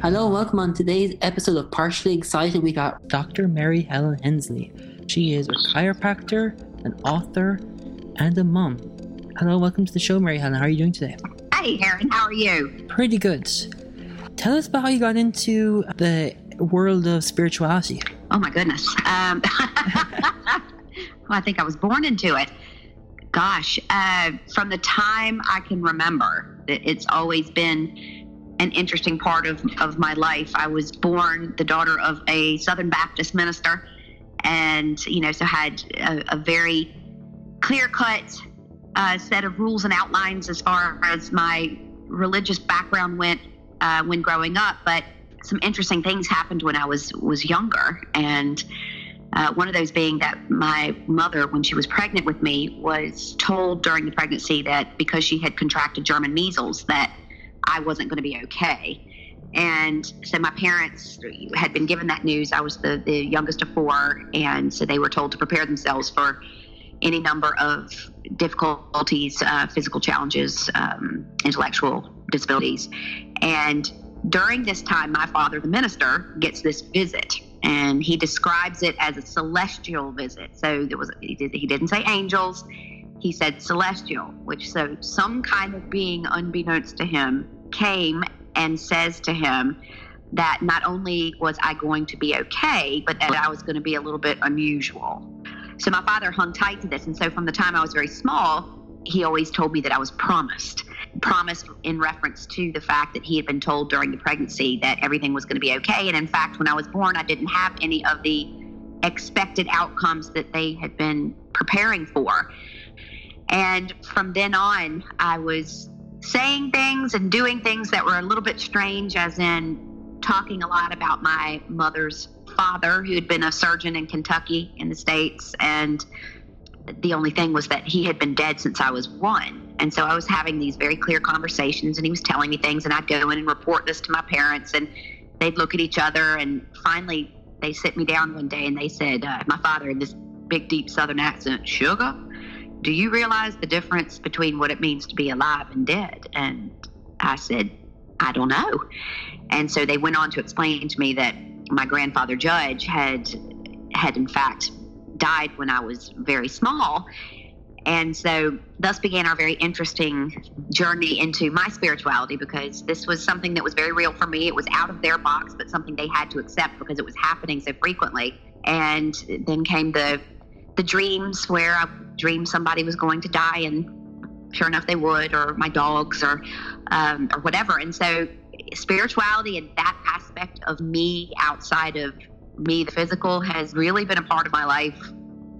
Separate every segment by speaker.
Speaker 1: Hello, welcome on today's episode of Partially Excited. We got Dr. Mary Helen Hensley. She is a chiropractor, an author, and a mom. Hello, welcome to the show, Mary Helen. How are you doing today?
Speaker 2: Hey, Aaron, how are you?
Speaker 1: Pretty good. Tell us about how you got into the world of spirituality.
Speaker 2: Oh my goodness. Um, well, I think I was born into it. Gosh, uh, from the time I can remember, it- it's always been an interesting part of, of my life. I was born the daughter of a Southern Baptist minister, and you know, so had a, a very clear cut uh, set of rules and outlines as far as my religious background went uh, when growing up. But some interesting things happened when I was was younger, and uh, one of those being that my mother, when she was pregnant with me, was told during the pregnancy that because she had contracted German measles, that I wasn't going to be okay. And so my parents had been given that news. I was the, the youngest of four, and so they were told to prepare themselves for any number of difficulties, uh, physical challenges, um, intellectual disabilities. And during this time, my father, the minister, gets this visit, and he describes it as a celestial visit. So there was he, did, he didn't say angels, he said celestial, which so some kind of being unbeknownst to him came and says to him that not only was I going to be okay, but that I was going to be a little bit unusual. So my father hung tight to this. And so from the time I was very small, he always told me that I was promised. Promised in reference to the fact that he had been told during the pregnancy that everything was going to be okay. And in fact, when I was born, I didn't have any of the expected outcomes that they had been preparing for. And from then on, I was saying things and doing things that were a little bit strange, as in talking a lot about my mother's father, who had been a surgeon in Kentucky in the States. And the only thing was that he had been dead since I was one. And so I was having these very clear conversations, and he was telling me things, and I'd go in and report this to my parents, and they'd look at each other. And finally, they sit me down one day and they said, uh, My father, in this big, deep Southern accent, Sugar, do you realize the difference between what it means to be alive and dead? And I said, I don't know. And so they went on to explain to me that my grandfather Judge had had in fact died when I was very small. And so thus began our very interesting journey into my spirituality because this was something that was very real for me. It was out of their box, but something they had to accept because it was happening so frequently. And then came the the dreams where I dreamed somebody was going to die and sure enough they would or my dogs or um, or whatever and so spirituality and that aspect of me outside of me the physical has really been a part of my life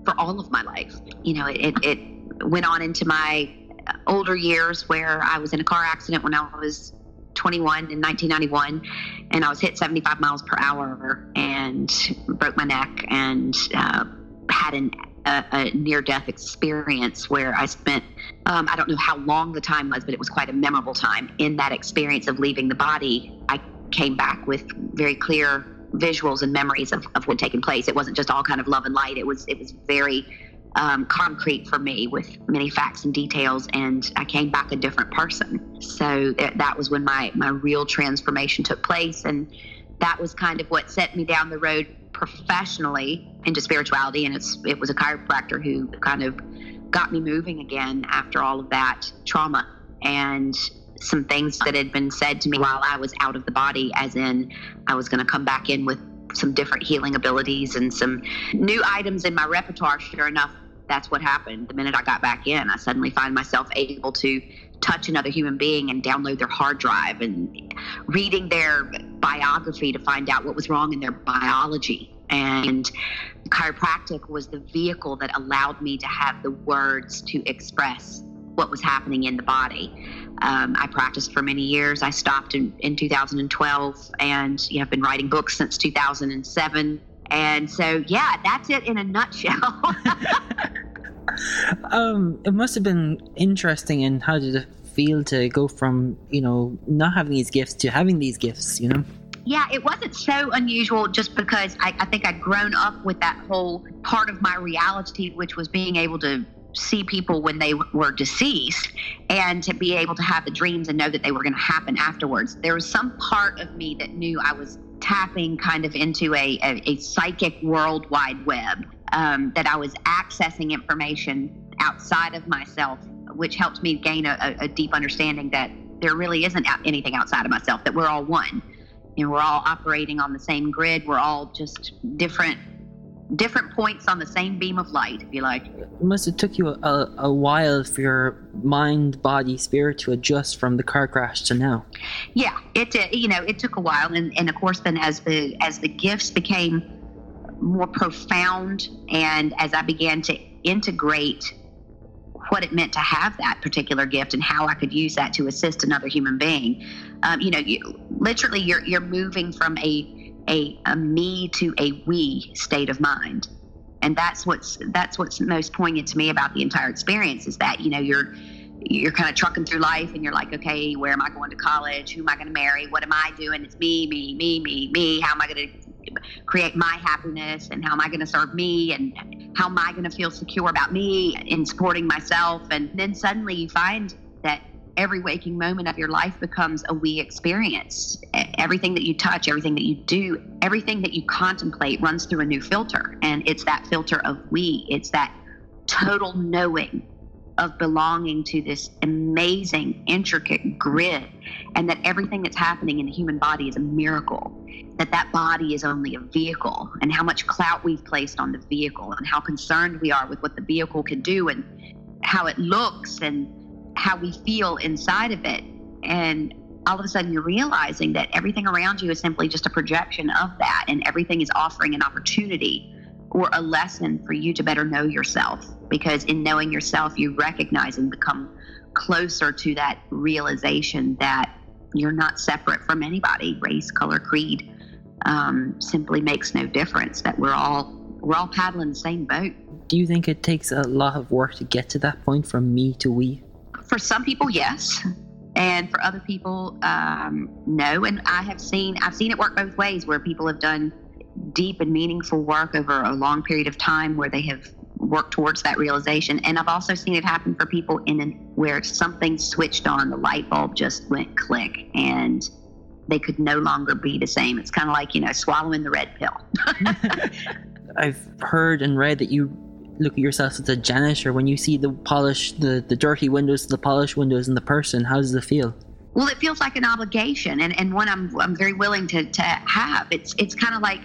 Speaker 2: for all of my life. You know, it, it went on into my older years where I was in a car accident when I was 21 in 1991 and I was hit 75 miles per hour and broke my neck and uh, had an, a, a near death experience where I spent, um, I don't know how long the time was, but it was quite a memorable time. In that experience of leaving the body, I came back with very clear visuals and memories of, of what had taken place. It wasn't just all kind of love and light. It was it was very um, concrete for me with many facts and details, and I came back a different person. So that, that was when my my real transformation took place, and that was kind of what set me down the road professionally into spirituality. And it's it was a chiropractor who kind of got me moving again after all of that trauma and some things that had been said to me while I was out of the body, as in I was going to come back in with some different healing abilities and some new items in my repertoire. Sure enough, that's what happened. The minute I got back in, I suddenly find myself able to touch another human being and download their hard drive and reading their biography to find out what was wrong in their biology. And chiropractic was the vehicle that allowed me to have the words to express what was happening in the body. Um, I practiced for many years. I stopped in, in 2012 and you know, I've been writing books since 2007. And so, yeah, that's it in a nutshell.
Speaker 1: um, it must have been interesting. And how did it feel to go from, you know, not having these gifts to having these gifts, you know?
Speaker 2: Yeah, it wasn't so unusual just because I, I think I'd grown up with that whole part of my reality, which was being able to see people when they were deceased and to be able to have the dreams and know that they were going to happen afterwards. There was some part of me that knew I was tapping kind of into a, a, a psychic world wide web, um, that I was accessing information outside of myself, which helped me gain a, a deep understanding that there really isn't anything outside of myself, that we're all one. You know, we're all operating on the same grid. We're all just different different points on the same beam of light, if you like.
Speaker 1: It must have took you a, a while for your mind, body, spirit to adjust from the car crash to now.
Speaker 2: Yeah, it uh, you know it took a while, and, and of course then as the as the gifts became more profound, and as I began to integrate what it meant to have that particular gift and how I could use that to assist another human being. Um, you know, you, literally, you're you're moving from a a, a me to a we state of mind. And that's what's that's what's most poignant to me about the entire experience is that you know you're you're kind of trucking through life and you're like okay where am i going to college? Who am i going to marry? What am i doing? It's me me me me me. How am i going to create my happiness and how am i going to serve me? And how am i going to feel secure about me in supporting myself? And then suddenly you find that every waking moment of your life becomes a we experience. Everything that you touch, everything that you do, everything that you contemplate runs through a new filter. And it's that filter of we, it's that total knowing of belonging to this amazing, intricate grid, and that everything that's happening in the human body is a miracle. That that body is only a vehicle, and how much clout we've placed on the vehicle, and how concerned we are with what the vehicle can do, and how it looks, and how we feel inside of it. And all of a sudden, you're realizing that everything around you is simply just a projection of that, and everything is offering an opportunity or a lesson for you to better know yourself. Because in knowing yourself, you recognize and become closer to that realization that you're not separate from anybody, race, color, creed. Um, simply makes no difference. That we're all we're all paddling the same boat.
Speaker 1: Do you think it takes a lot of work to get to that point from me to we?
Speaker 2: For some people, yes, and for other people, um, no. And I have seen I've seen it work both ways, where people have done deep and meaningful work over a long period of time, where they have worked towards that realization. And I've also seen it happen for people in an, where something switched on, the light bulb just went click, and they could no longer be the same. It's kind of like you know swallowing the red pill.
Speaker 1: I've heard and read that you look at yourself as a janitor when you see the polish the, the dirty windows the polished windows in the person how does it feel?
Speaker 2: Well it feels like an obligation and, and one I'm, I'm very willing to, to have. It's it's kind of like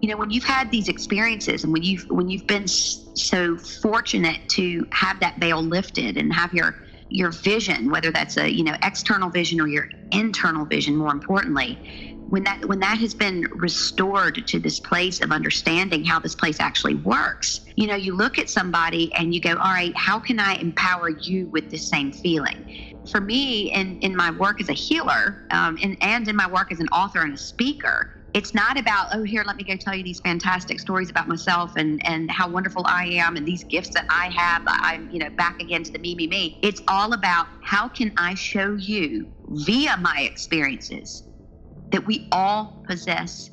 Speaker 2: you know when you've had these experiences and when you've when you've been so fortunate to have that veil lifted and have your your vision whether that's a you know external vision or your internal vision more importantly when that when that has been restored to this place of understanding how this place actually works you know you look at somebody and you go all right how can i empower you with the same feeling? For me in in my work as a healer um, and, and in my work as an author and a speaker it's not about oh here let me go tell you these fantastic stories about myself and and how wonderful i am and these gifts that i have i'm you know back again to the me me me. It's all about how can i show you via my experiences that we all possess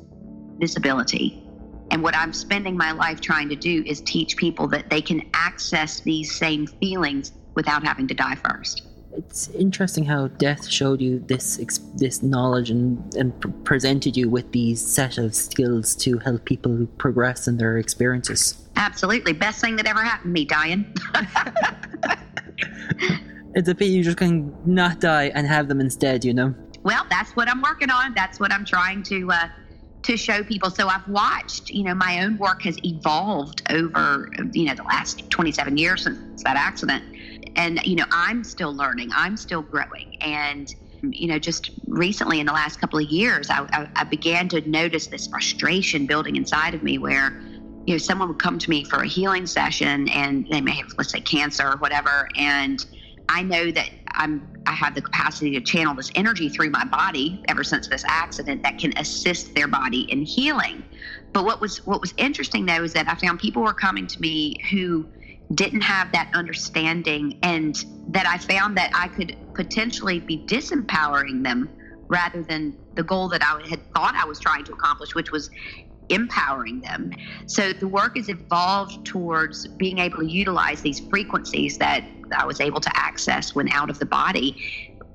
Speaker 2: this ability. And what I'm spending my life trying to do is teach people that they can access these same feelings without having to die first.
Speaker 1: It's interesting how death showed you this this knowledge and, and presented you with these set of skills to help people progress in their experiences.
Speaker 2: Absolutely. Best thing that ever happened to me, dying.
Speaker 1: it's a pity you just can not die and have them instead, you know?
Speaker 2: Well, that's what I'm working on. That's what I'm trying to uh, to show people. So I've watched, you know, my own work has evolved over, you know, the last 27 years since that accident, and you know, I'm still learning. I'm still growing, and you know, just recently in the last couple of years, I, I, I began to notice this frustration building inside of me where you know someone would come to me for a healing session and they may have let's say cancer or whatever and I know that I'm I have the capacity to channel this energy through my body ever since this accident that can assist their body in healing. But what was what was interesting though is that I found people were coming to me who didn't have that understanding and that I found that I could potentially be disempowering them rather than the goal that I had thought I was trying to accomplish, which was empowering them. So the work has evolved towards being able to utilize these frequencies that I was able to access when out of the body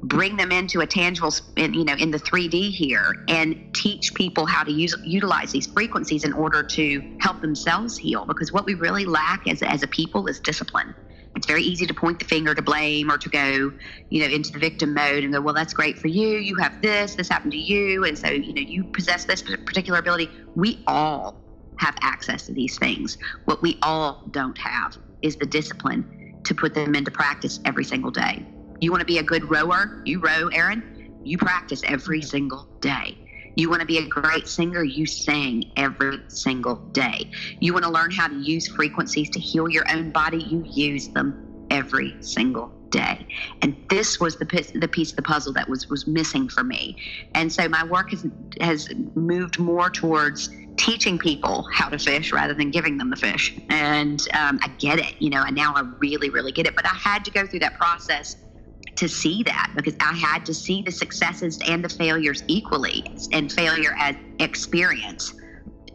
Speaker 2: bring them into a tangible you know in the 3d here and teach people how to use utilize these frequencies in order to help themselves heal because what we really lack as, as a people is discipline it's very easy to point the finger to blame or to go you know into the victim mode and go well that's great for you you have this this happened to you and so you know you possess this particular ability we all have access to these things what we all don't have is the discipline to put them into practice every single day. You want to be a good rower? You row, Aaron. You practice every single day. You want to be a great singer? You sing every single day. You want to learn how to use frequencies to heal your own body? You use them every single day. And this was the piece, the piece of the puzzle that was was missing for me. And so my work has has moved more towards teaching people how to fish rather than giving them the fish. And um, I get it, you know, and now I really, really get it. But I had to go through that process to see that because I had to see the successes and the failures equally and failure as experience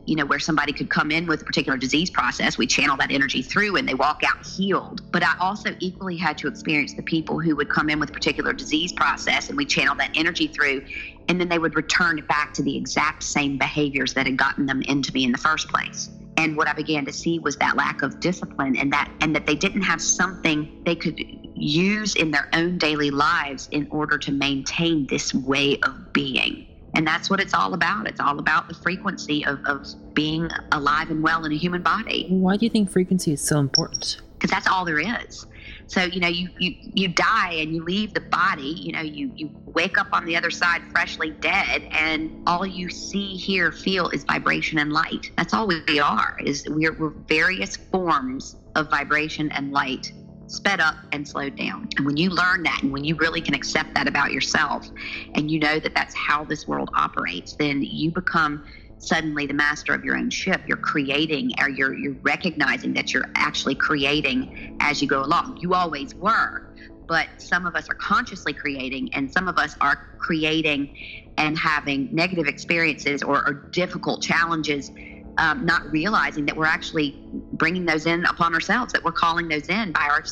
Speaker 2: you know, where somebody could come in with a particular disease process, we channel that energy through and they walk out healed. But I also equally had to experience the people who would come in with a particular disease process and we channel that energy through and then they would return back to the exact same behaviors that had gotten them into me in the first place. And what I began to see was that lack of discipline and that and that they didn't have something they could use in their own daily lives in order to maintain this way of being. And that's what it's all about. It's all about the frequency of, of being alive and well in a human body.
Speaker 1: Why do you think frequency is so important?
Speaker 2: Because that's all there is. So, you know, you, you, you die and you leave the body, you know, you, you wake up on the other side freshly dead and all you see, hear, feel is vibration and light. That's all we are, is we're, we're various forms of vibration and light sped up and slowed down. And when you learn that and when you really can accept that about yourself and you know that that's how this world operates, then you become suddenly the master of your own ship. You're creating or you're you're recognizing that you're actually creating as you go along. You always were, but some of us are consciously creating and some of us are creating and having negative experiences or, or difficult challenges um, not realizing that we're actually bringing those in upon ourselves, that we're calling those in by our,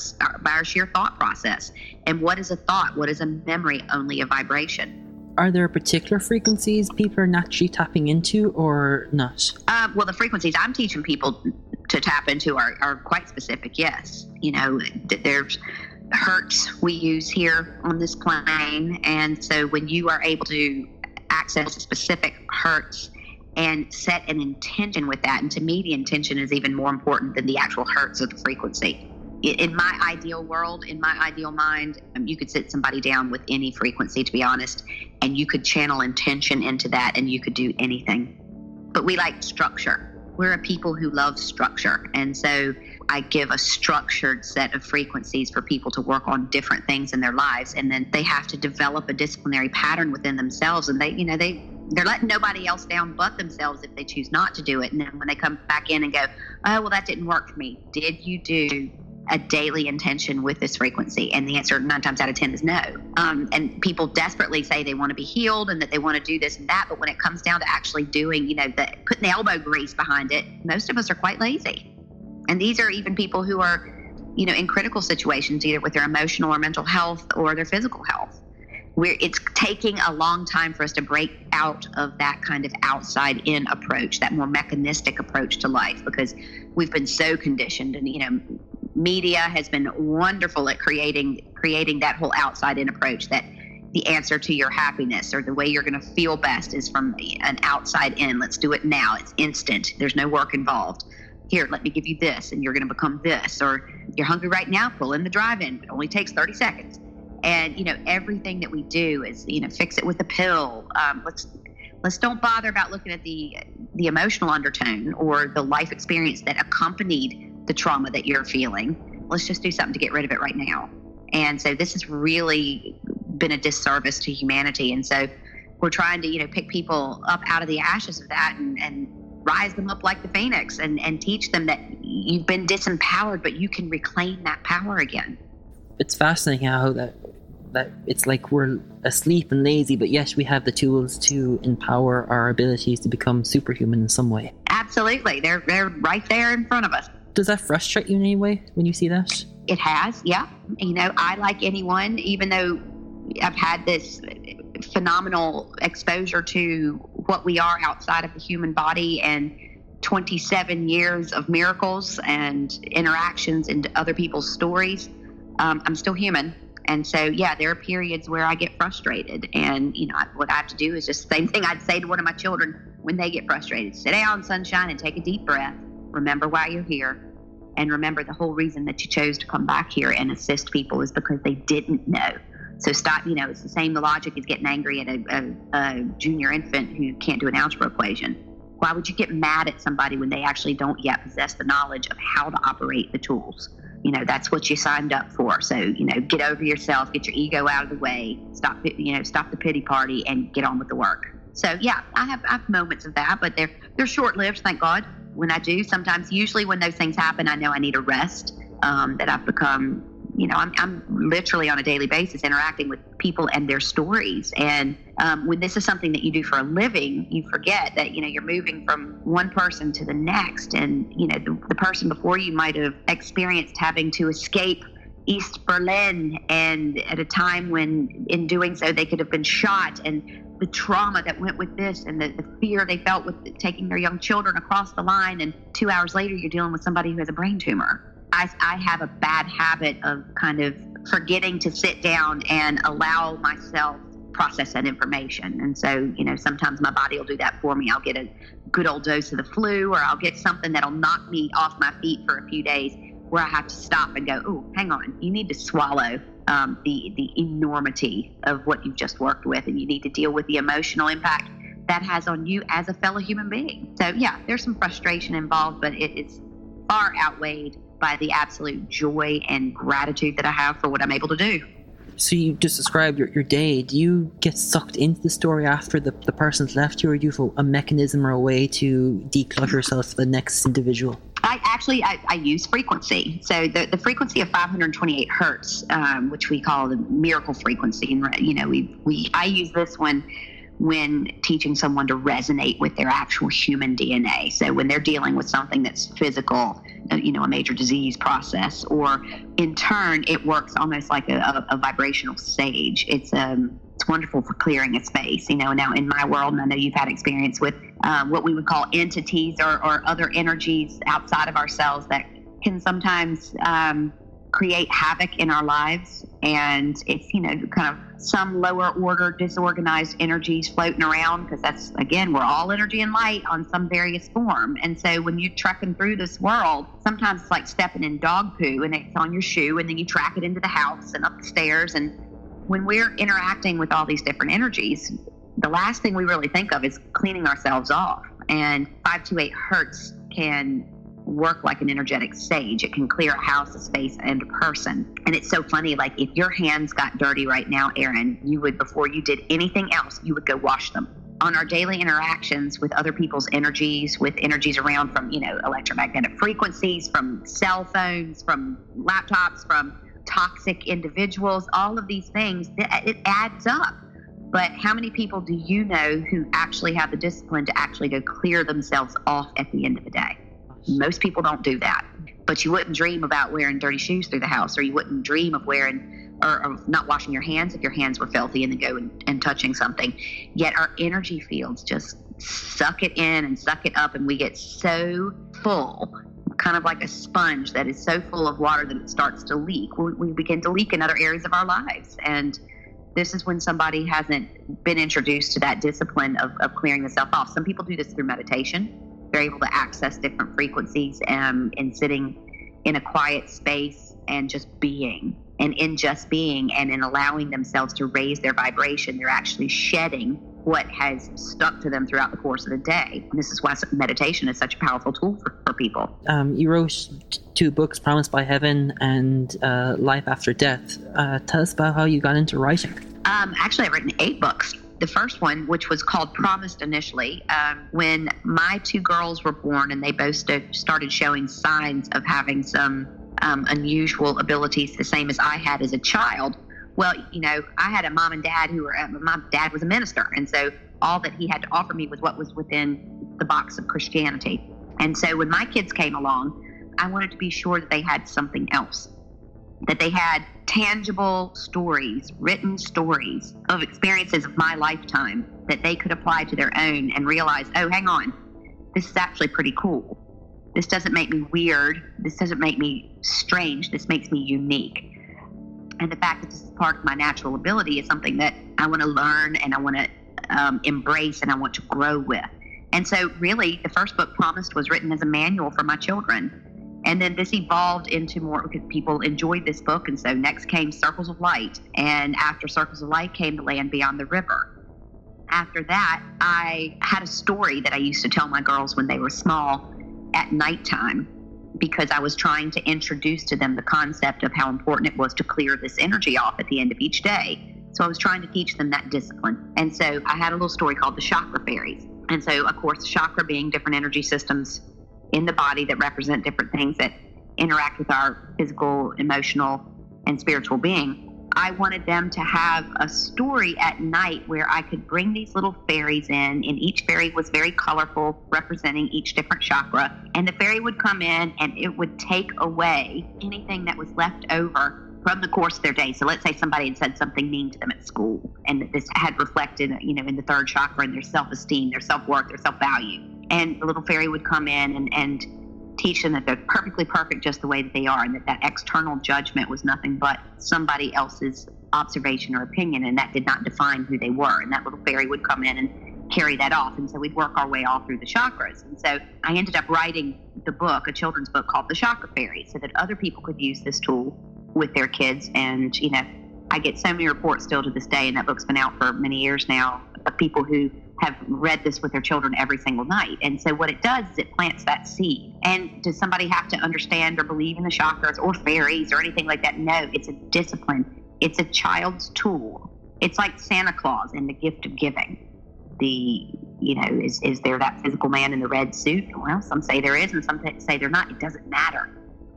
Speaker 2: by our sheer thought process. And what is a thought? What is a memory? Only a vibration.
Speaker 1: Are there particular frequencies people are naturally tapping into or not?
Speaker 2: Uh, well, the frequencies I'm teaching people to tap into are, are quite specific, yes. You know, there's hertz we use here on this plane. And so when you are able to access a specific hertz, and set an intention with that. And to me, the intention is even more important than the actual hertz of the frequency. in my ideal world, in my ideal mind, um, you could sit somebody down with any frequency, to be honest, and you could channel intention into that and you could do anything. But we like structure. We're a people who love structure. And so I give a structured set of frequencies for people to work on different things in their lives. And then they have to develop a disciplinary pattern within themselves. And they, you know, they, they're letting nobody else down but themselves if they choose not to do it. And then when they come back in and go, oh, well, that didn't work for me. Did you do a daily intention with this frequency? And the answer nine times out of 10 is no. Um, and people desperately say they want to be healed and that they want to do this and that. But when it comes down to actually doing, you know, the, putting the elbow grease behind it, most of us are quite lazy. And these are even people who are, you know, in critical situations, either with their emotional or mental health or their physical health. Where it's taking a long time for us to break out of that kind of outside in approach, that more mechanistic approach to life, because we've been so conditioned. And, you know, media has been wonderful at creating creating that whole outside in approach that the answer to your happiness or the way you're going to feel best is from an outside in. Let's do it now. It's instant. There's no work involved. Here let me give you this and you're going to become this. Or you're hungry right now pull in the drive-in it only takes 30 seconds and you know everything that we do is you know fix it with a pill um, let's let's don't bother about looking at the the emotional undertone or the life experience that accompanied the trauma that you're feeling. Let's just do something to get rid of it right now. And so this has really been a disservice to humanity. And so we're trying to, you know, pick people up out of the ashes of that and, and rise them up like the phoenix and, and teach them that you've been disempowered, but you can reclaim that power again.
Speaker 1: It's fascinating how that that it's like we're asleep and lazy, but yes, we have the tools to empower our abilities to become superhuman in some way.
Speaker 2: Absolutely. They're they're right there in front of us
Speaker 1: does that frustrate you in any way when you see that?
Speaker 2: It has, yeah. You know, I like anyone, even though I've had this phenomenal exposure to what we are outside of the human body and 27 years of miracles and interactions into other people's stories. Um, I'm still human. And so, yeah, there are periods where I get frustrated. And, you know, what I have to do is just the same thing I'd say to one of my children when they get frustrated sit down, sunshine, and take a deep breath. Remember why you're here and remember, the whole reason that you chose to come back here and assist people is because they didn't know. So stop, you know, it's the same logic as getting angry at a, a, a junior infant who can't do an algebra equation. Why would you get mad at somebody when they actually don't yet possess the knowledge of how to operate the tools? You know, that's what you signed up for. So, you know, get over yourself, get your ego out of the way, stop, you know, stop the pity party and get on with the work. So, yeah, I have, I have moments of that, but they're, they're short lived, thank God when I do, sometimes, usually when those things happen, I know I need a rest. Um, that I've become, you know, I'm, I'm literally on a daily basis interacting with people and their stories. And um, when this is something that you do for a living, you forget that, you know, you're moving from one person to the next. And, you know, the, the person before you might have experienced having to escape East Berlin and at a time when in doing so they could have been shot and the trauma that went with this and the, the, fear they felt with taking their young children across the line. And two hours later, you're dealing with somebody who has a brain tumor. I, I have a bad habit of kind of forgetting to sit down and allow myself process that information. And so, you know, sometimes my body will do that for me. I'll get a good old dose of the flu or I'll get something that'll knock me off my feet for a few days where I have to stop and go, oh, hang on, you need to swallow um, the the enormity of what you've just worked with, and you need to deal with the emotional impact that has on you as a fellow human being. So yeah, there's some frustration involved, but it's far outweighed by the absolute joy and gratitude that I have for what I'm able to do.
Speaker 1: So you just described your, your day. Do you get sucked into the story after the, the person's left you, or do you have a mechanism or a way to declutter yourself for the next individual?
Speaker 2: I actually I, I, use frequency. So the, the frequency of 528 hertz, um, which we call the miracle frequency, and you know we we I use this one when teaching someone to resonate with their actual human DNA. So when they're dealing with something that's physical, uh, you know, a major disease process, or in turn, it works almost like a, a, a vibrational sage. It's um it's wonderful for clearing a space. You know, now in my world, and I know you've had experience with um, what we would call entities or, or other energies outside of ourselves that can sometimes um, create havoc in our lives. And it's, you know, kind of some lower order disorganized energies floating around because that's, again, we're all energy and light on some various form. And so when you're trekking through this world, sometimes it's like stepping in dog poo and it's on your shoe and then you track it into the house and up the stairs. And when we're interacting with all these different energies, the last thing we really think of is cleaning ourselves off. And 528 Hertz can work like an energetic sage. It can clear a house, a space, and a person. And it's so funny. Like if your hands got dirty right now, Aaron, you would before you did anything else, you would go wash them. On our daily interactions with other people's energies, with energies around from you know electromagnetic frequencies, from cell phones, from laptops, from toxic individuals, all of these things, it adds up. But how many people do you know who actually have the discipline to actually go clear themselves off at the end of the day? Most people don't do that. But you wouldn't dream about wearing dirty shoes through the house, or you wouldn't dream of wearing or, or not washing your hands if your hands were filthy and then go and, and touching something. Yet our energy fields just suck it in and suck it up, and we get so full kind of like a sponge that is so full of water that it starts to leak. We, we, begin to leak in other areas of our lives. And this is when somebody hasn't been introduced to that discipline of, of clearing the self off. Some people do this through meditation they're able to access different frequencies um, and sitting in a quiet space and just being. And in just being and in allowing themselves to raise their vibration, they're actually shedding what has stuck to them throughout the course of the day. And this is why meditation is such a powerful tool for, for people.
Speaker 1: Um, you wrote two books, Promised by Heaven and uh, Life After Death. Uh, tell us about how you got into writing.
Speaker 2: Um, actually, I've written eight books the first one, which was called Promised initially, um, when my two girls were born and they both st- started showing signs of having some um, unusual abilities, the same as I had as a child. Well, you know, I had a mom and dad who were, uh, my dad was a minister. And so all that he had to offer me was what was within the box of Christianity. And so when my kids came along, I wanted to be sure that they had something else that they had tangible stories, written stories of experiences of my lifetime that they could apply to their own and realize, oh, hang on, this is actually pretty cool. This doesn't make me weird. This doesn't make me strange. This makes me unique. And the fact that this is part of my natural ability is something that I want to learn and I want to um, embrace and I want to grow with. And so, really, the first book, Promised, was written as a manual for my children and then this evolved into more because people enjoyed this book. And so next came Circles of Light. And after Circles of Light came The Land Beyond the River. After that, I had a story that I used to tell my girls when they were small at nighttime because I was trying to introduce to them the concept of how important it was to clear this energy off at the end of each day. So I was trying to teach them that discipline. And so I had a little story called the chakra fairies. And so, of course, chakra being different energy systems in the body that represent different things that interact with our physical, emotional, and spiritual being. I wanted them to have a story at night where I could bring these little fairies in, and each fairy was very colorful, representing each different chakra. And the fairy would come in and it would take away anything that was left over from the course of their day. So let's say somebody had said something mean to them at school, and this had reflected, you know, in the third chakra in their self-esteem, their self-worth, their self-value and the little fairy would come in and, and teach them that they're perfectly perfect just the way that they are and that that external judgment was nothing but somebody else's observation or opinion and that did not define who they were and that little fairy would come in and carry that off and so we'd work our way all through the chakras. And so i ended up writing the book a children's book called the chakra fairy so that other people could use this tool with their kids. And you know i get so many reports still to this day and that book's been out for many years now of people who have read this with their children every single night. And so what it does is it plants that seed. And does somebody have to understand or believe in the chakras or fairies or anything like that? No, it's a discipline. It's a child's tool. It's like Santa Claus and the gift of giving. The, you know, is, is there that physical man in the red suit? Well, some say there is and some say there not. It doesn't matter.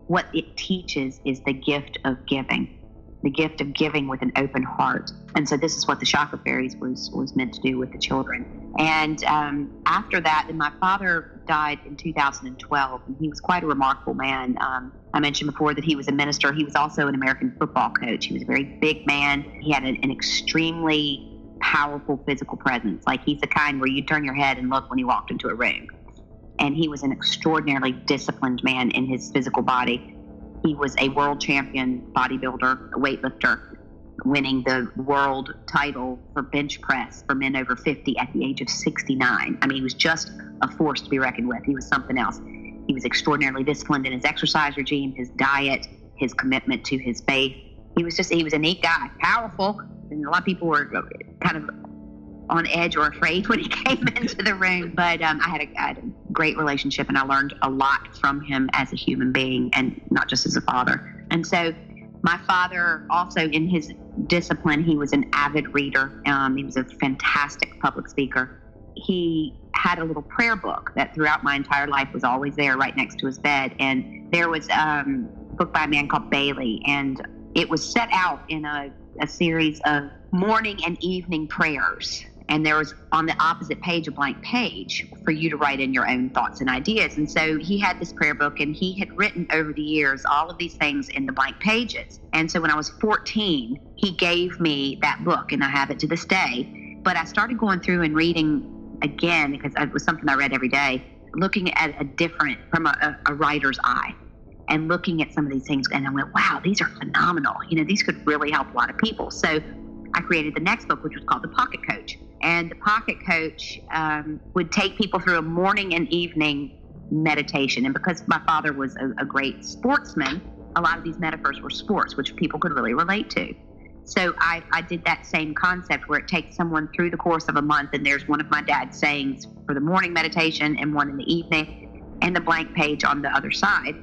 Speaker 2: What it teaches is the gift of giving the gift of giving with an open heart. And so this is what the chakra fairies was was meant to do with the children. And um, after that, my father died in 2012, and he was quite a remarkable man. Um, I mentioned before that he was a minister. He was also an American football coach. He was a very big man. He had an, an extremely powerful physical presence. Like he's the kind where you turn your head and look when he walked into a room. And he was an extraordinarily disciplined man in his physical body He was a world champion bodybuilder, weightlifter, winning the world title for bench press for men over 50 at the age of 69. I mean, he was just a force to be reckoned with. He was something else. He was extraordinarily disciplined in his exercise regime, his diet, his commitment to his faith. He was just, he was a neat guy, powerful. And a lot of people were uh, kind of on edge or afraid when he came into the room. But um, I, had a, I had a great relationship and I learned a lot from him as a human being and not just as a father. And so my father also in his discipline, he was an avid reader. Um, he was a fantastic public speaker. He had a little prayer book that throughout my entire life was always there right next to his bed. And there was um, a book by a man called Baillie, and it was set out in a, a series of morning and evening prayers and there was on the opposite page a blank page for you to write in your own thoughts and ideas. And so he had this prayer book and he had written over the years all of these things in the blank pages. And so when I was 14, he gave me that book and I have it to this day. But I started going through and reading again because it was something I read every day, looking at a different, from a, a writer's eye and looking at some of these things and I went, wow, these are phenomenal. You know, these could really help a lot of people. So I created the next book, which was called The Pocket Coach. And the Pocket Coach um, would take people through a morning and evening meditation. And because my father was a, a great sportsman, a lot of these metaphors were sports, which people could really relate to. So I, I did that same concept where it takes someone through the course of a month, and there's one of my dad's sayings for the morning meditation and one in the evening, and the blank page on the other side.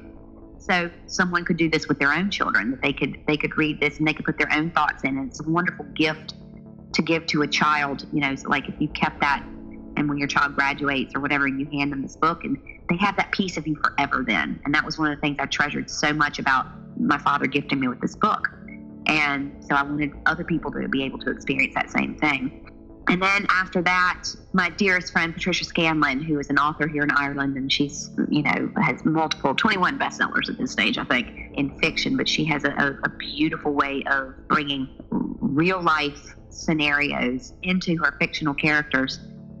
Speaker 2: So someone could do this with their own children. That they could they could read this and they could put their own thoughts in. And it's a wonderful gift to give to a child. You know, so like if you kept that, and when your child graduates or whatever, you hand them this book, and they have that piece of you forever. Then, and that was one of the things I treasured so much about my father gifting me with this book. And so I wanted other people to be able to experience that same thing. And then after that, my dearest friend Patricia Scanlan, who is an author here in Ireland, and she's you know has multiple 21 bestsellers at this stage, I think, in fiction. But she has a, a, a beautiful way of bringing real life scenarios into her fictional characters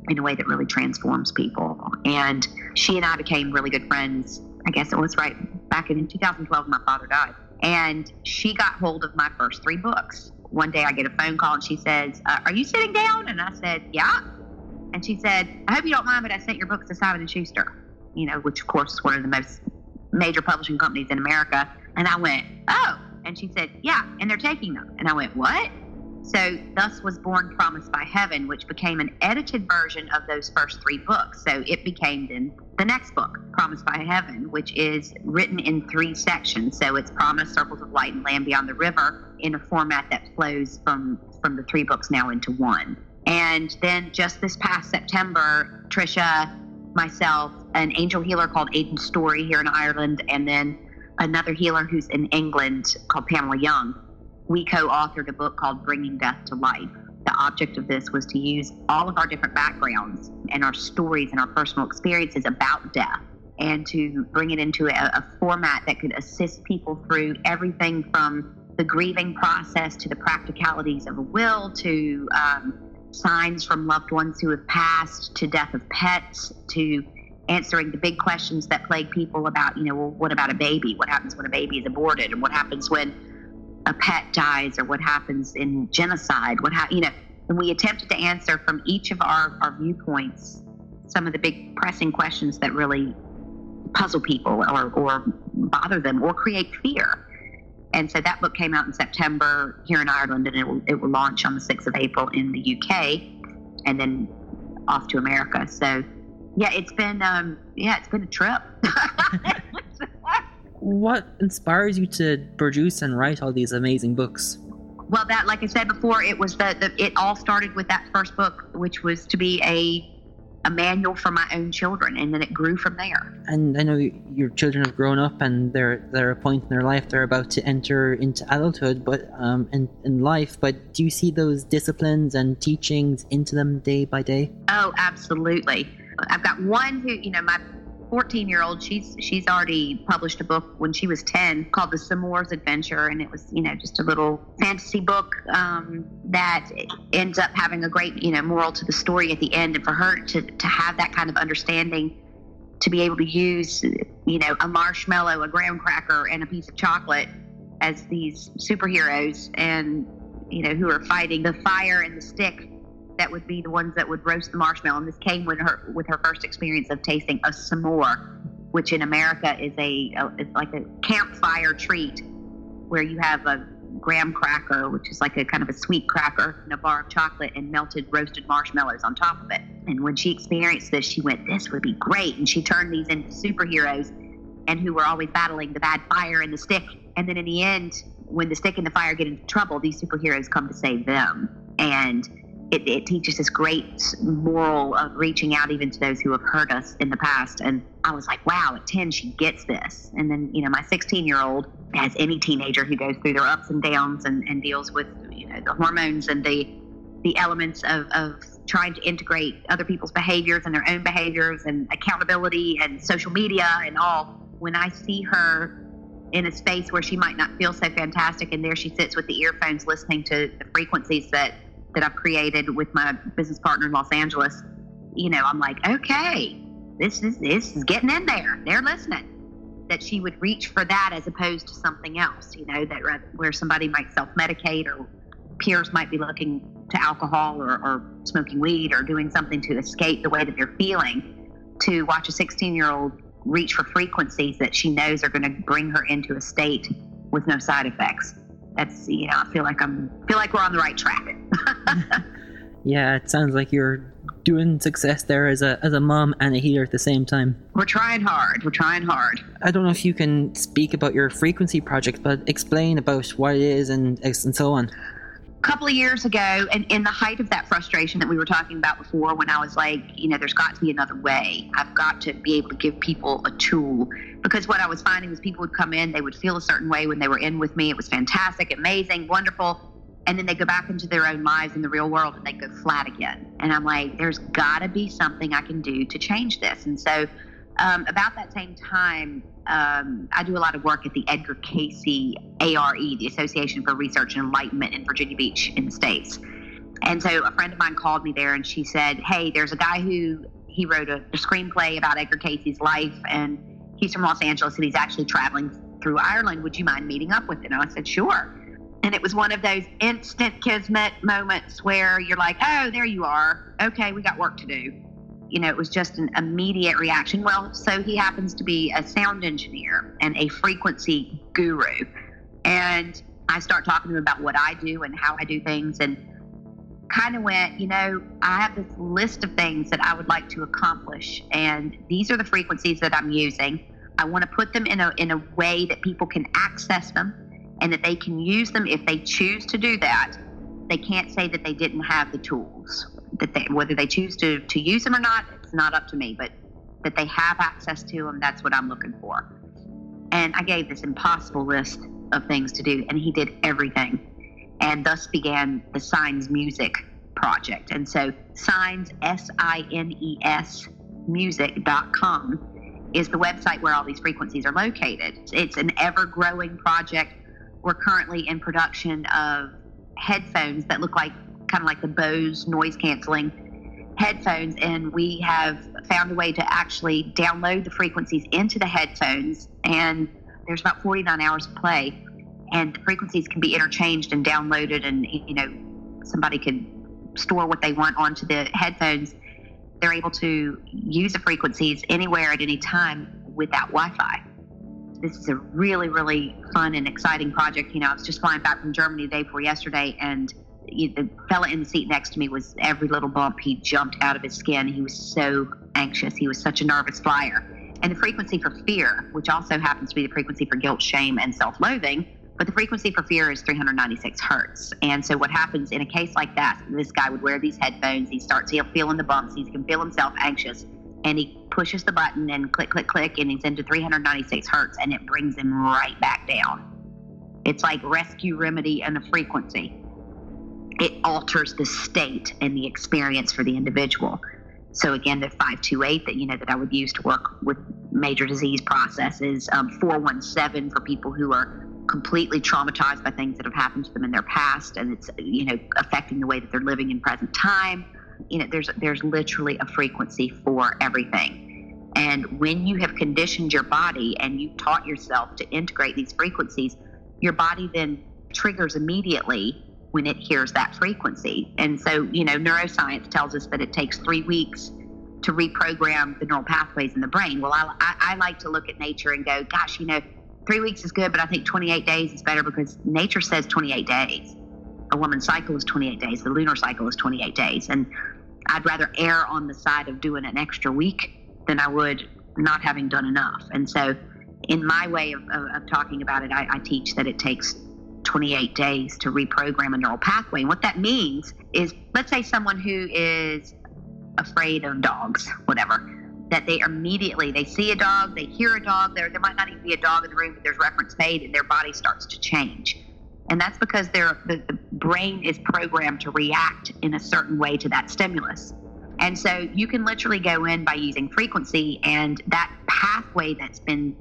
Speaker 2: in a way that really transforms people. And she and I became really good friends. I guess it was right back in 2012. My father died, and she got hold of my first three books one day I get a phone call and she says, uh, "Are you sitting down?" And I said, "Yeah." And she said, "I hope you don't mind, but I sent your books to Simon and Schuster, you know, which of course is one of the most major publishing companies in America." And I went, "Oh." And she said, "Yeah, and they're taking them." And I went, "What?" So, thus was born Promised by Heaven, which became an edited version of those first three books. So, it became then the next book, Promised by Heaven, which is written in three sections. So, it's Promise, Circles of Light, and Land Beyond the River in a format that flows from, from the three books now into one. And then just this past September, Trisha, myself, an angel healer called Aidan Storey here in Ireland, and then another healer who's in England called Pamela Young we co authored a book called Bringing Death to Life. The object of this was to use all of our different backgrounds and our stories and our personal experiences about death and to bring it into a, a format that could assist people through everything from the grieving process to the practicalities of a will to um, signs from loved ones who have passed to death of pets to answering the big questions that plague people about, you know, well, what about a baby? What happens when a baby is aborted? And what happens when a pet dies or what happens in genocide, what ha- you know, and we attempted to answer from each of our, our viewpoints some of the big pressing questions that really puzzle people or, or bother them or create fear. And so that book came out in September here in Ireland, and it will, it will launch on the 6th of April in the UK and then off to America. So, yeah, it's been um, yeah, it's been a trip.
Speaker 1: what inspires you to produce and write all these amazing books?
Speaker 2: Well, that, like I said before, it was the, the it all started with that first book, which was to be a a manual for my own children, and then it grew from there.
Speaker 1: And I know your children have grown up, and they're they're a point in their life they're about to enter into adulthood, but um, in in life. But do you see those disciplines and teachings into them day by day?
Speaker 2: Oh, absolutely. I've got one who, you know, my 14 year old she's she's already published a book when she was 10 called the S'mores Adventure and it was you know just a little fantasy book um, that ends up having a great you know moral to the story at the end and for her to to have that kind of understanding to be able to use, you know, a marshmallow, a graham cracker, and a piece of chocolate as these superheroes and, you know, who are fighting the fire and the stick that would be the ones that would roast the marshmallow. And this came with her with her first experience of tasting a s'more, which in America is a, a it's like a campfire treat where you have a graham cracker, which is like a kind of a sweet cracker, and a bar of chocolate and melted roasted marshmallows on top of it. And when she experienced this, she went, "This would be great." And she turned these into superheroes, and who were always battling the bad fire and the stick. And then in the end, when the stick and the fire get into trouble, these superheroes come to save them. And it, it, teaches this great moral of reaching out even to those who have hurt us in the past. And I was like, wow, at 10, she gets this. And then, you know, my 16 year old, as any teenager who goes through their ups and downs and, and deals with, you know, the hormones and the, the elements of, of trying to integrate other people's behaviors and their own behaviors and accountability and social media and all. When I see her in a space where she might not feel so fantastic, and there she sits with the earphones listening to the frequencies that that I've created with my business partner in Los Angeles, you know, I'm like, okay, this is this is getting in there. They're listening. That she would reach for that as opposed to something else, you know, that where somebody might self-medicate or peers might be looking to alcohol or, or smoking weed or doing something to escape the way that they're feeling. To watch a 16-year-old reach for frequencies that she knows are going to bring her into a state with no side effects that's you know I feel like I'm feel like we're on the right track.
Speaker 1: yeah, it sounds like you're doing success there as a as a mom and a healer at the same time.
Speaker 2: We're trying hard. We're trying hard.
Speaker 1: I don't know if you can speak about your frequency project, but explain about what it is and and so on
Speaker 2: couple of years ago, and in the height of that frustration that we were talking about before, when I was like, you know, there's got to be another way. I've got to be able to give people a tool. Because what I was finding was people would come in, they would feel a certain way when they were in with me. It was fantastic, amazing, wonderful. And then they go back into their own lives in the real world and they go flat again. And I'm like, there's got to be something I can do to change this. And so, um, about that same time, um, I do a lot of work at the Edgar Cayce ARE, the Association for Research and Enlightenment in Virginia Beach in the States. And so a friend of mine called me there and she said, Hey, there's a guy who he wrote a, a screenplay about Edgar Cayce's life and he's from Los Angeles and he's actually traveling through Ireland. Would you mind meeting up with him? And I said, Sure. And it was one of those instant kismet moments where you're like, Oh, there you are. Okay, we got work to do you know, it was just an immediate reaction. Well, so he happens to be a sound engineer and a frequency guru. And I start talking to him about what I do and how I do things and kind of went, you know, I have this list of things that I would like to accomplish and these are the frequencies that I'm using. I want to put them in a in a way that people can access them and that they can use them if they choose to do that. They can't say that they didn't have the tools that they whether they choose to to use them or not it's not up to me but that they have access to them that's what i'm looking for. And i gave this impossible list of things to do and he did everything. And thus began the Sines music project. And so Sines s-i-n-e-s music.com is the website where all these frequencies are located. It's an ever growing project. We're currently in production of headphones that look like kind of like the Bose noise canceling headphones. And we have found a way to actually download the frequencies into the headphones. And there's about 49 hours of play. And the frequencies can be interchanged and downloaded, and you know, somebody could store what they want onto the headphones. They're able to use the frequencies anywhere at any time without Wi Fi this is a really, really fun and exciting project. You know, I was just flying back from Germany the day before yesterday, and the fella in the seat next to me was every little bump he jumped out of his skin. He was so anxious. He was such a nervous flyer. And the frequency for fear, which also happens to be the frequency for guilt, shame, and self loathing, but the frequency for fear is 396 hertz. And so, what happens in a case like that, this guy would wear these headphones, he starts feeling the bumps, he can feel himself anxious, and he pushes the button and click, click, click, and he's into 396 hertz, and it brings him right back down. It's like rescue remedy and a frequency it alters the state and the experience for the individual. So again, the 528 that you know that I would use to work with major disease processes, um, 417 for people who are completely traumatized by things that have happened to them in their past, and it's you know affecting the way that they're living in present time. You know, there's there's literally a frequency for everything, And when you have conditioned your body and you've taught yourself to integrate these frequencies, your body then triggers immediately when it hears that frequency. And so, you know, neuroscience tells us that it takes three weeks to reprogram the neural pathways in the brain. Well, I, I, I like to look at nature and go, gosh, you know, three weeks is good, but I think 28 days is better because nature says 28 days. A woman's cycle is 28 days, the lunar cycle is 28 days. And I'd rather err on the side of doing an extra week than I would not having done enough. And so, in my way of, of, of talking about it, I, I teach that it takes 28 days to reprogram a neural pathway. And what that means is, let's say someone who is afraid of dogs, whatever, that they immediately they see a dog, they hear a dog, there there might not even be a dog in the room, but there's reference made, and their body starts to change. And that's because their the, the brain is programmed to react in a certain way to that stimulus. And so you can literally go in by using frequency and that pathway that's been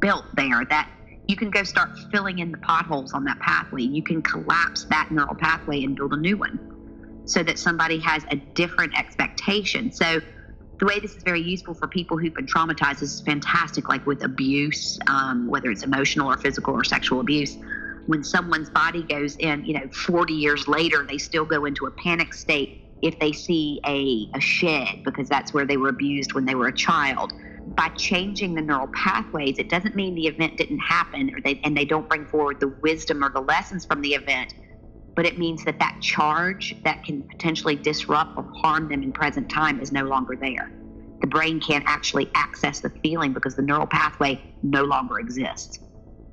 Speaker 2: built there, that you can go start filling in the potholes on that pathway. You can collapse that neural pathway and build a new one so that somebody has a different expectation. So the way this is very useful for people who've been traumatized is fantastic, like with abuse, um, whether it's emotional or physical or sexual abuse. When someone's body goes in, you know, 40 years later, they still go into a panic state if they see a, a shed because that's where they were abused when they were a child. By changing the neural pathways, it doesn't mean the event didn't happen or they, and they don't bring forward the wisdom or the lessons from the event but it means that that charge that can potentially disrupt or harm them in present time is no longer there. The brain can't actually access the feeling because the neural pathway no longer exists.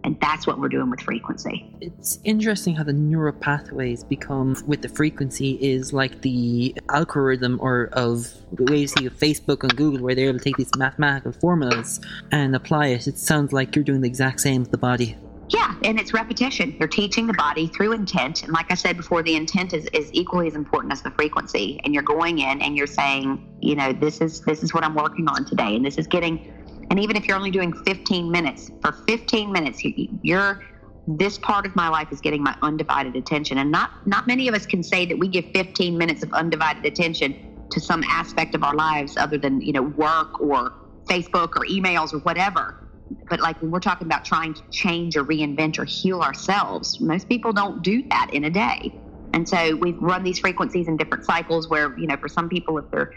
Speaker 2: And that's what we're doing with frequency.
Speaker 1: It's interesting how the neural pathways become with the frequency is like the algorithm or of the way you see of Facebook and Google where they're able to take these mathematical formulas and apply it. It sounds like you're doing the exact same with the body.
Speaker 2: Yeah, and it's repetition. You're teaching the body through intent. And like I said before, the intent is, is equally as important as the frequency. And you're going in and you're saying, you know, this is this is what I'm working on today. And this is getting and even if you're only doing 15 minutes, for 15 minutes, you, you're this part of my life is getting my undivided attention. And not not many of us can say that we give 15 minutes of undivided attention to some aspect of our lives other than, you know, work or Facebook or emails or whatever but like when we're talking about trying to change or reinvent or heal ourselves, most people don't do that in a day. And so we've run these frequencies in different cycles where, you know, for some people, if they're,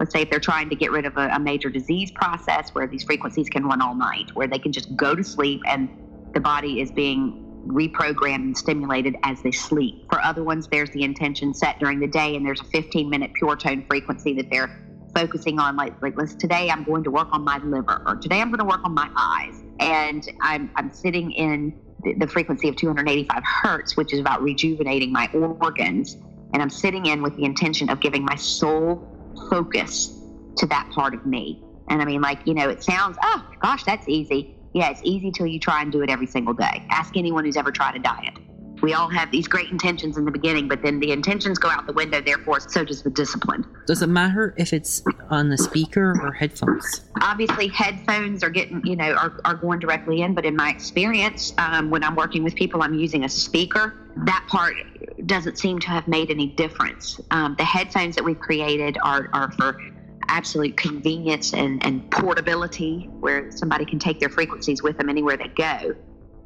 Speaker 2: let's say, if they're trying to get rid of a, a major disease process, where these frequencies can run all night, where they can just go to sleep and the body is being reprogrammed and stimulated as they sleep. For other ones, there's the intention set during the day, and there's a 15 minute pure tone frequency that they're focusing on like like let's today I'm going to work on my liver or today I'm going to work on my eyes and I'm I'm sitting in the, the frequency of 285 hertz which is about rejuvenating my organs and I'm sitting in with the intention of giving my soul focus to that part of me. And I mean like you know it sounds oh gosh that's easy. Yeah it's easy till you try and do it every single day. Ask anyone who's ever tried a diet we all have these great intentions in the beginning, but then the intentions go out the window, therefore, so does the discipline.
Speaker 1: Does it matter if it's on the speaker or headphones?
Speaker 2: Obviously, headphones are getting, you know, are, are going directly in, but in my experience, um, when I'm working with people, I'm using a speaker. That part doesn't seem to have made any difference. Um, the headphones that we've created are, are for absolute convenience and, and portability, where somebody can take their frequencies with them anywhere they go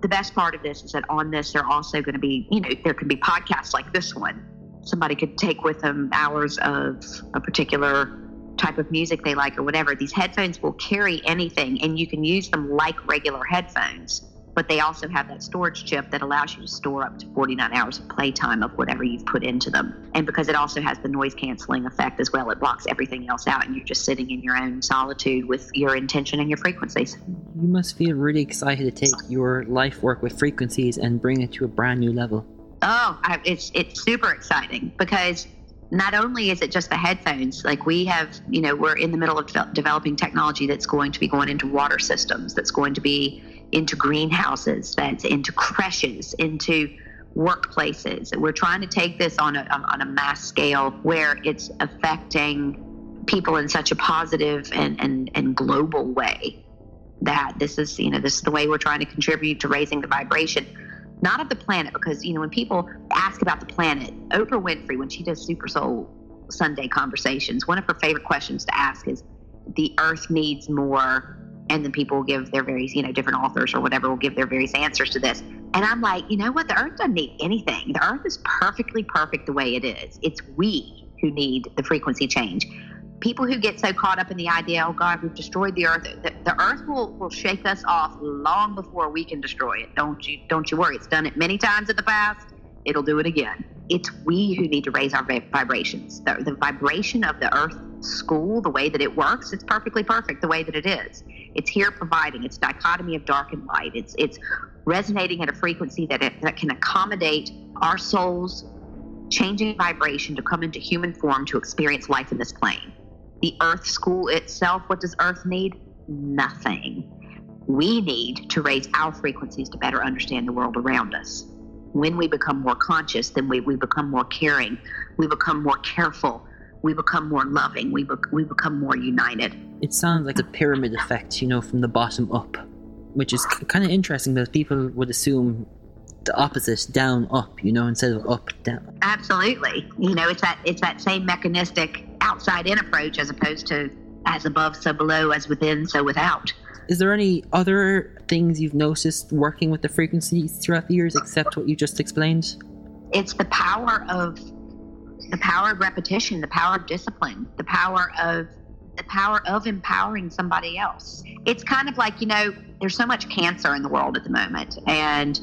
Speaker 2: the best part of this is that on this, they're also going to be, you know, there could be podcasts like this one. Somebody could take with them hours of a particular type of music they like or whatever. These headphones will carry anything and you can use them like regular headphones but they also have that storage chip that allows you to store up to 49 hours of playtime of whatever you've put into them. And because it also has the noise canceling effect as well, it blocks everything else out, and you're just sitting in your own solitude with your intention and your frequencies.
Speaker 1: You must feel really excited to take your life work with frequencies and bring it to a brand new level.
Speaker 2: Oh, I, it's it's super exciting because not only is it just the headphones, like we have, you know, we're in the middle of de- developing technology that's going to be going into water systems, that's going to be into greenhouses, that's into creches, into workplaces. We're trying to take this on a, on a mass scale where it's affecting people in such a positive and, and, and global way that this is, you know, this is the way we're trying to contribute to raising the vibration, not of the planet, because, you know, when people ask about the planet, Oprah Winfrey, when she does Super Soul Sunday conversations, one of her favorite questions to ask is, the earth needs more and then people will give their various you know different authors or whatever will give their various answers to this. And i'm like you know what? The earth doesn't need anything. The earth is perfectly perfect the way it is. It's we who need the frequency change. People who get so caught up in the idea oh god we've destroyed the earth the, the earth will, will shake us off long before we can destroy it. Don't you don't you worry. It's done it many times in the past. It'll do it again. It's we who need to raise our vibrations. The, the vibration of the earth school the way that it works it's perfectly perfect the way that it is it's here providing. Its dichotomy of dark and light. It's it's resonating at a frequency that it, that can accommodate our souls changing vibration to come into human form to experience life in this plane. The earth school itself what does earth need? Nothing. We need to raise our frequencies to better understand the world around us. When we become more conscious then we, we become more caring. We become more careful we become more loving, we, be- we become more united.
Speaker 1: It sounds like a pyramid effect, you know, from the bottom up, which is c- kind of interesting because people would assume the opposite, down up, you know, instead of up down.
Speaker 2: Absolutely. You know, it's that it's that same mechanistic outside in approach as opposed to as above, so below, as within, so without.
Speaker 1: Is there any other things you've noticed working with the frequencies throughout the years except what you just explained?
Speaker 2: It's the power of the power of repetition, the power of discipline, the power of the power of empowering somebody else. It's kind of like, you know, there's so much cancer in the world at the moment. And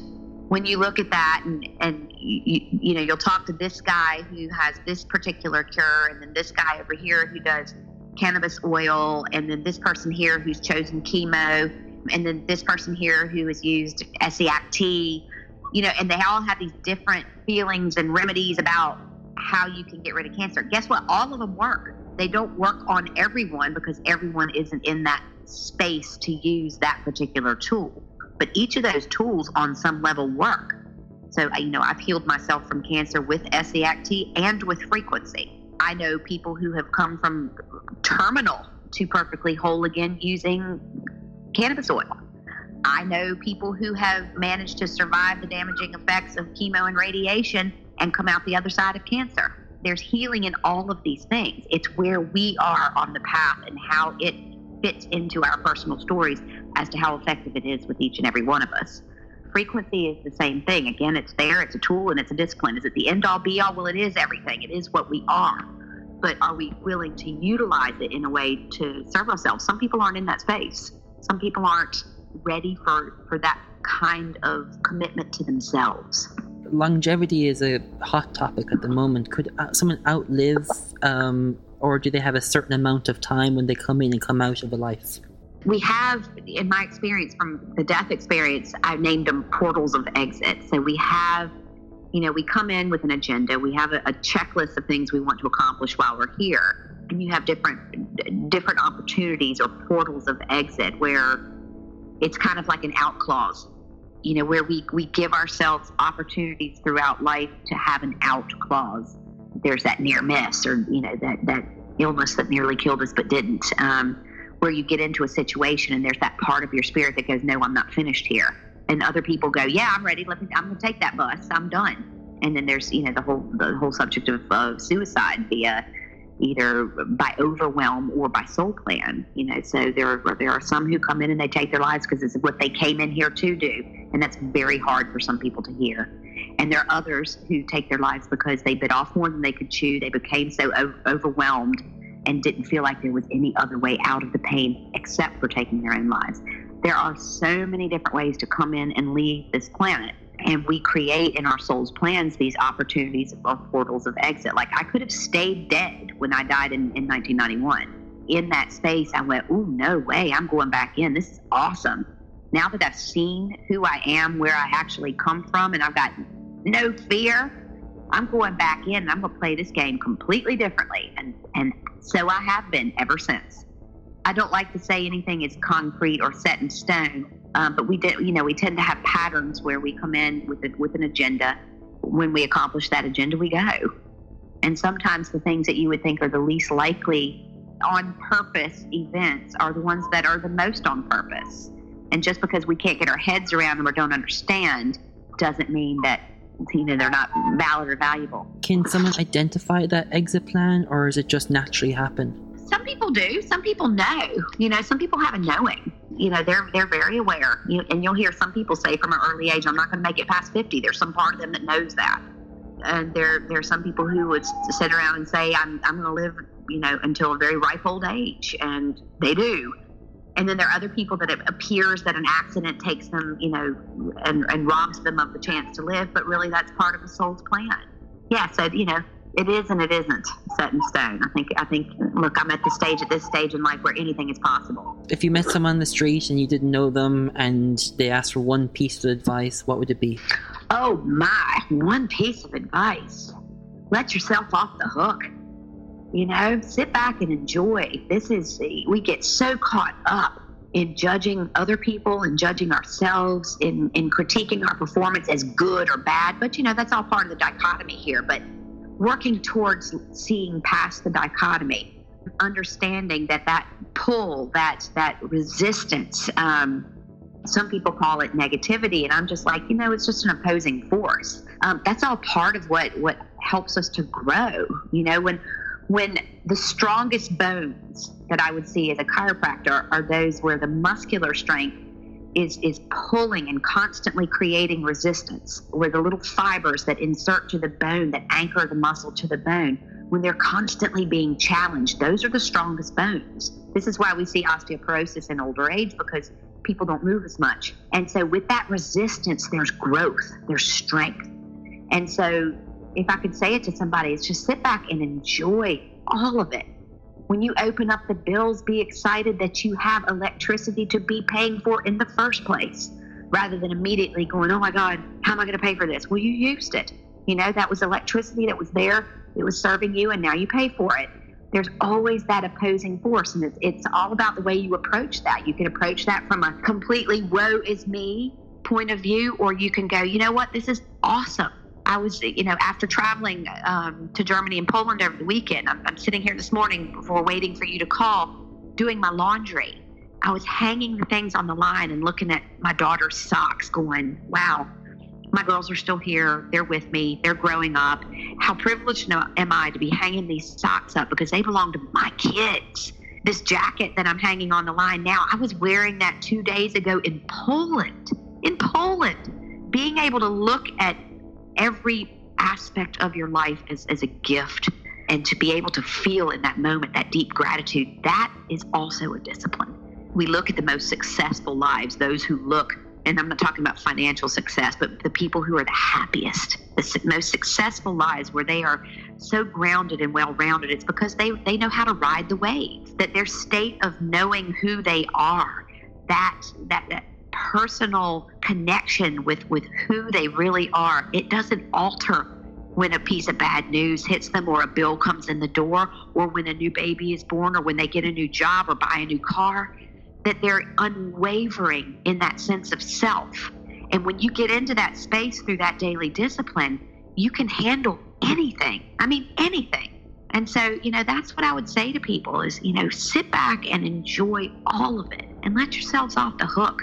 Speaker 2: when you look at that and, and you, you know, you'll talk to this guy who has this particular cure and then this guy over here who does cannabis oil and then this person here who's chosen chemo and then this person here who has used Essiac tea, you know, and they all have these different feelings and remedies about how you can get rid of cancer. Guess what? All of them work. They don't work on everyone because everyone isn't in that space to use that particular tool. But each of those tools on some level work. So, you know, I've healed myself from cancer with Essiac tea and with frequency. I know people who have come from terminal to perfectly whole again using cannabis oil. I know people who have managed to survive the damaging effects of chemo and radiation and come out the other side of cancer. There's healing in all of these things. It's where we are on the path and how it fits into our personal stories as to how effective it is with each and every one of us. Frequency is the same thing. Again, it's there, it's a tool, and it's a discipline. Is it the end all be all? Well, it is everything, it is what we are. But are we willing to utilize it in a way to serve ourselves? Some people aren't in that space. Some people aren't ready for, for that kind of commitment to themselves
Speaker 1: longevity is a hot topic at the moment. Could uh, someone outlive, um, or do they have a certain amount of time when they come in and come out of a life?
Speaker 2: We have, in my experience from the death experience, I've named them portals of exit. So we have, you know, we come in with an agenda. We have a, a checklist of things we want to accomplish while we're here, and you have different different opportunities or portals of exit where it's kind of like an out clause you know, where we, we give ourselves opportunities throughout life to have an out clause. There's that near miss or, you know, that, that illness that nearly killed us but didn't, um, where you get into a situation and there's that part of your spirit that goes, no, I'm not finished here. And other people go, yeah, I'm ready. Let me, I'm going to take that bus. I'm done. And then there's, you know, the whole, the whole subject of, of suicide via either by overwhelm or by soul plan. You know, so there are, there are some who come in and they take their lives because it's what they came in here to do, and that's very hard for some people to hear. And there are others who take their lives because they bit off more than they could chew. They became so o- overwhelmed and didn't feel like there was any other way out of the pain except for taking their own lives. There are so many different ways to come in and leave this planet and we create in our soul's plans these opportunities of portals of exit. Like I could have stayed dead when I died in, in 1991. In that space, I went, oh, no way, I'm going back in. This is awesome. Now that I've seen who I am, where I actually come from, and I've got no fear, I'm going back in and I'm going to play this game completely differently. And, and so I have been ever since. I don't like to say anything is concrete or set in stone um, but we did, you know, we tend to have patterns where we come in with a, with an agenda. When we accomplish that agenda, we go. And sometimes the things that you would think are the least likely on purpose events are the ones that are the most on purpose. And just because we can't get our heads around them or don't understand doesn't mean that you know they're not valid or valuable.
Speaker 1: Can someone identify that exit plan, or is it just naturally happen?
Speaker 2: Some people do. Some people know. You know, some people have a knowing. You know, they're they're very aware. You, and you'll hear some people say from an early age, "I'm not going to make it past 50." There's some part of them that knows that. And there there are some people who would sit around and say, "I'm I'm going to live, you know, until a very ripe old age," and they do. And then there are other people that it appears that an accident takes them, you know, and, and robs them of the chance to live, but really that's part of the soul's plan. Yeah, so you know, it is and it isn't set in stone. I think I think look, I'm at the stage at this stage in life where anything is possible.
Speaker 1: If you met someone on the street and you didn't know them and they asked for one piece of advice, what would it be?
Speaker 2: Oh my, one piece of advice. Let yourself off the hook. You know, sit back and enjoy. This is we get so caught up in judging other people and judging ourselves in in critiquing our performance as good or bad, but you know, that's all part of the dichotomy here, but working towards seeing past the dichotomy, understanding that that pull, that that resistance, um, some people call it negativity, and I'm just like, you know, it's just an opposing force. Um, that's all part of what what helps us to grow. You know, when when the strongest bones that I would see as a chiropractor are those where the muscular strength is is pulling and constantly creating resistance where the little fibers that insert to the bone that anchor the muscle to the bone when they're constantly being challenged those are the strongest bones. This is why we see osteoporosis in older age because people don't move as much. And so with that resistance there's growth there's strength. And so if i could say it to somebody it's just sit back and enjoy all of it when you open up the bills, be excited that you have electricity to be paying for in the first place rather than immediately going, oh my God, how am I going to pay for this? Well, you used it. You know, that was electricity that was there, it was serving you, and now you pay for it. There's always that opposing force, and it's, it's all about the way you approach that. You can approach that from a completely woe is me point of view, or you can go, you know what, this is awesome. I was, you know, after traveling um, to Germany and Poland over the weekend, I'm, I'm sitting here this morning before waiting for you to call, doing my laundry. I was hanging the things on the line and looking at my daughter's socks, going, wow, my girls are still here. They're with me. They're growing up. How privileged am I to be hanging these socks up because they belong to my kids? This jacket that I'm hanging on the line now, I was wearing that two days ago in Poland. In Poland, being able to look at every aspect of your life as, as a gift and to be able to feel in that moment that deep gratitude, that is also a discipline. We look at the most successful lives, those who look, and I'm not talking about financial success, but the people who are the happiest, the most successful lives where they are so grounded and well rounded. It's because they, they know how to ride the waves, that their state of knowing who they are, that, that, that personal connection with with who they really are. It doesn't alter when a piece of bad news hits them or a bill comes in the door or when a new baby is born or when they get a new job or buy a new car that they're unwavering in that sense of self. And when you get into that space through that daily discipline you can handle anything. I mean anything. And so you know that's what i would say to people is you know sit back and enjoy all of it and let yourselves off the hook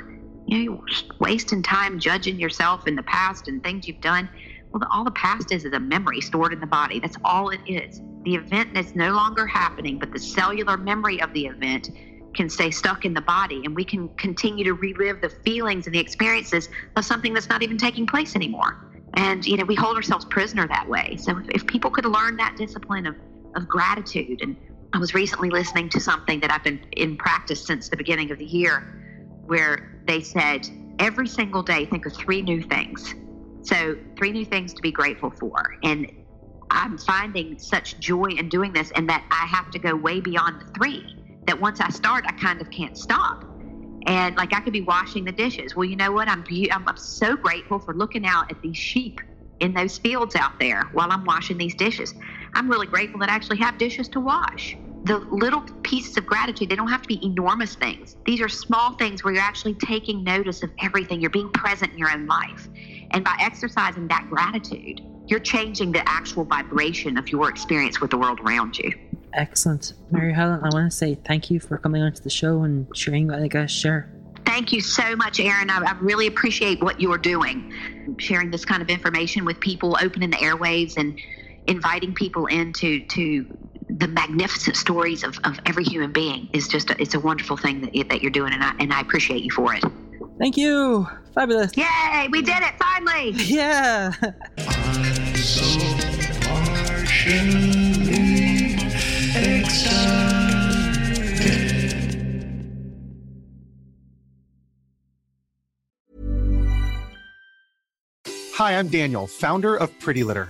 Speaker 2: you know, you're wasting time judging yourself in the past and things you've done. Well, all the past is is a memory stored in the body. That's all it is. The event is no longer happening, but the cellular memory of the event can stay stuck in the body, and we can continue to relive the feelings and the experiences of something that's not even taking place anymore. And you know, we hold ourselves prisoner that way. So if, if people could learn that discipline of of gratitude, and I was recently listening to something that I've been in practice since the beginning of the year where they said every single day think of three new things. So, three new things to be grateful for. And I'm finding such joy in doing this, and that I have to go way beyond the three. That once I start, I kind of can't stop. And like I could be washing the dishes. Well, you know what? I'm I'm, I'm so grateful for looking out at these sheep in those fields out there while I'm washing these dishes. I'm really grateful that I actually have dishes to wash the little pieces of gratitude, they don't have to be enormous things. These are small things where you're actually taking notice of everything. You're being present in your own life. And by exercising that gratitude, you're changing the actual vibration of your experience with the world around you.
Speaker 1: Excellent. Mary Helen, I want to say thank you for coming onto the show and sharing what I guess share.
Speaker 2: Thank you so much, Aaron. I, I really appreciate what you're doing, sharing this kind of information with people, opening the airwaves and inviting people into to the magnificent stories of, of every human being is just a, it's a wonderful thing that, you, that you're doing and I, and I appreciate you for it
Speaker 1: Thank you. Fabulous.
Speaker 2: yay we did it finally
Speaker 1: Yeah.
Speaker 3: Hi, I'm Daniel, founder of Pretty Litter.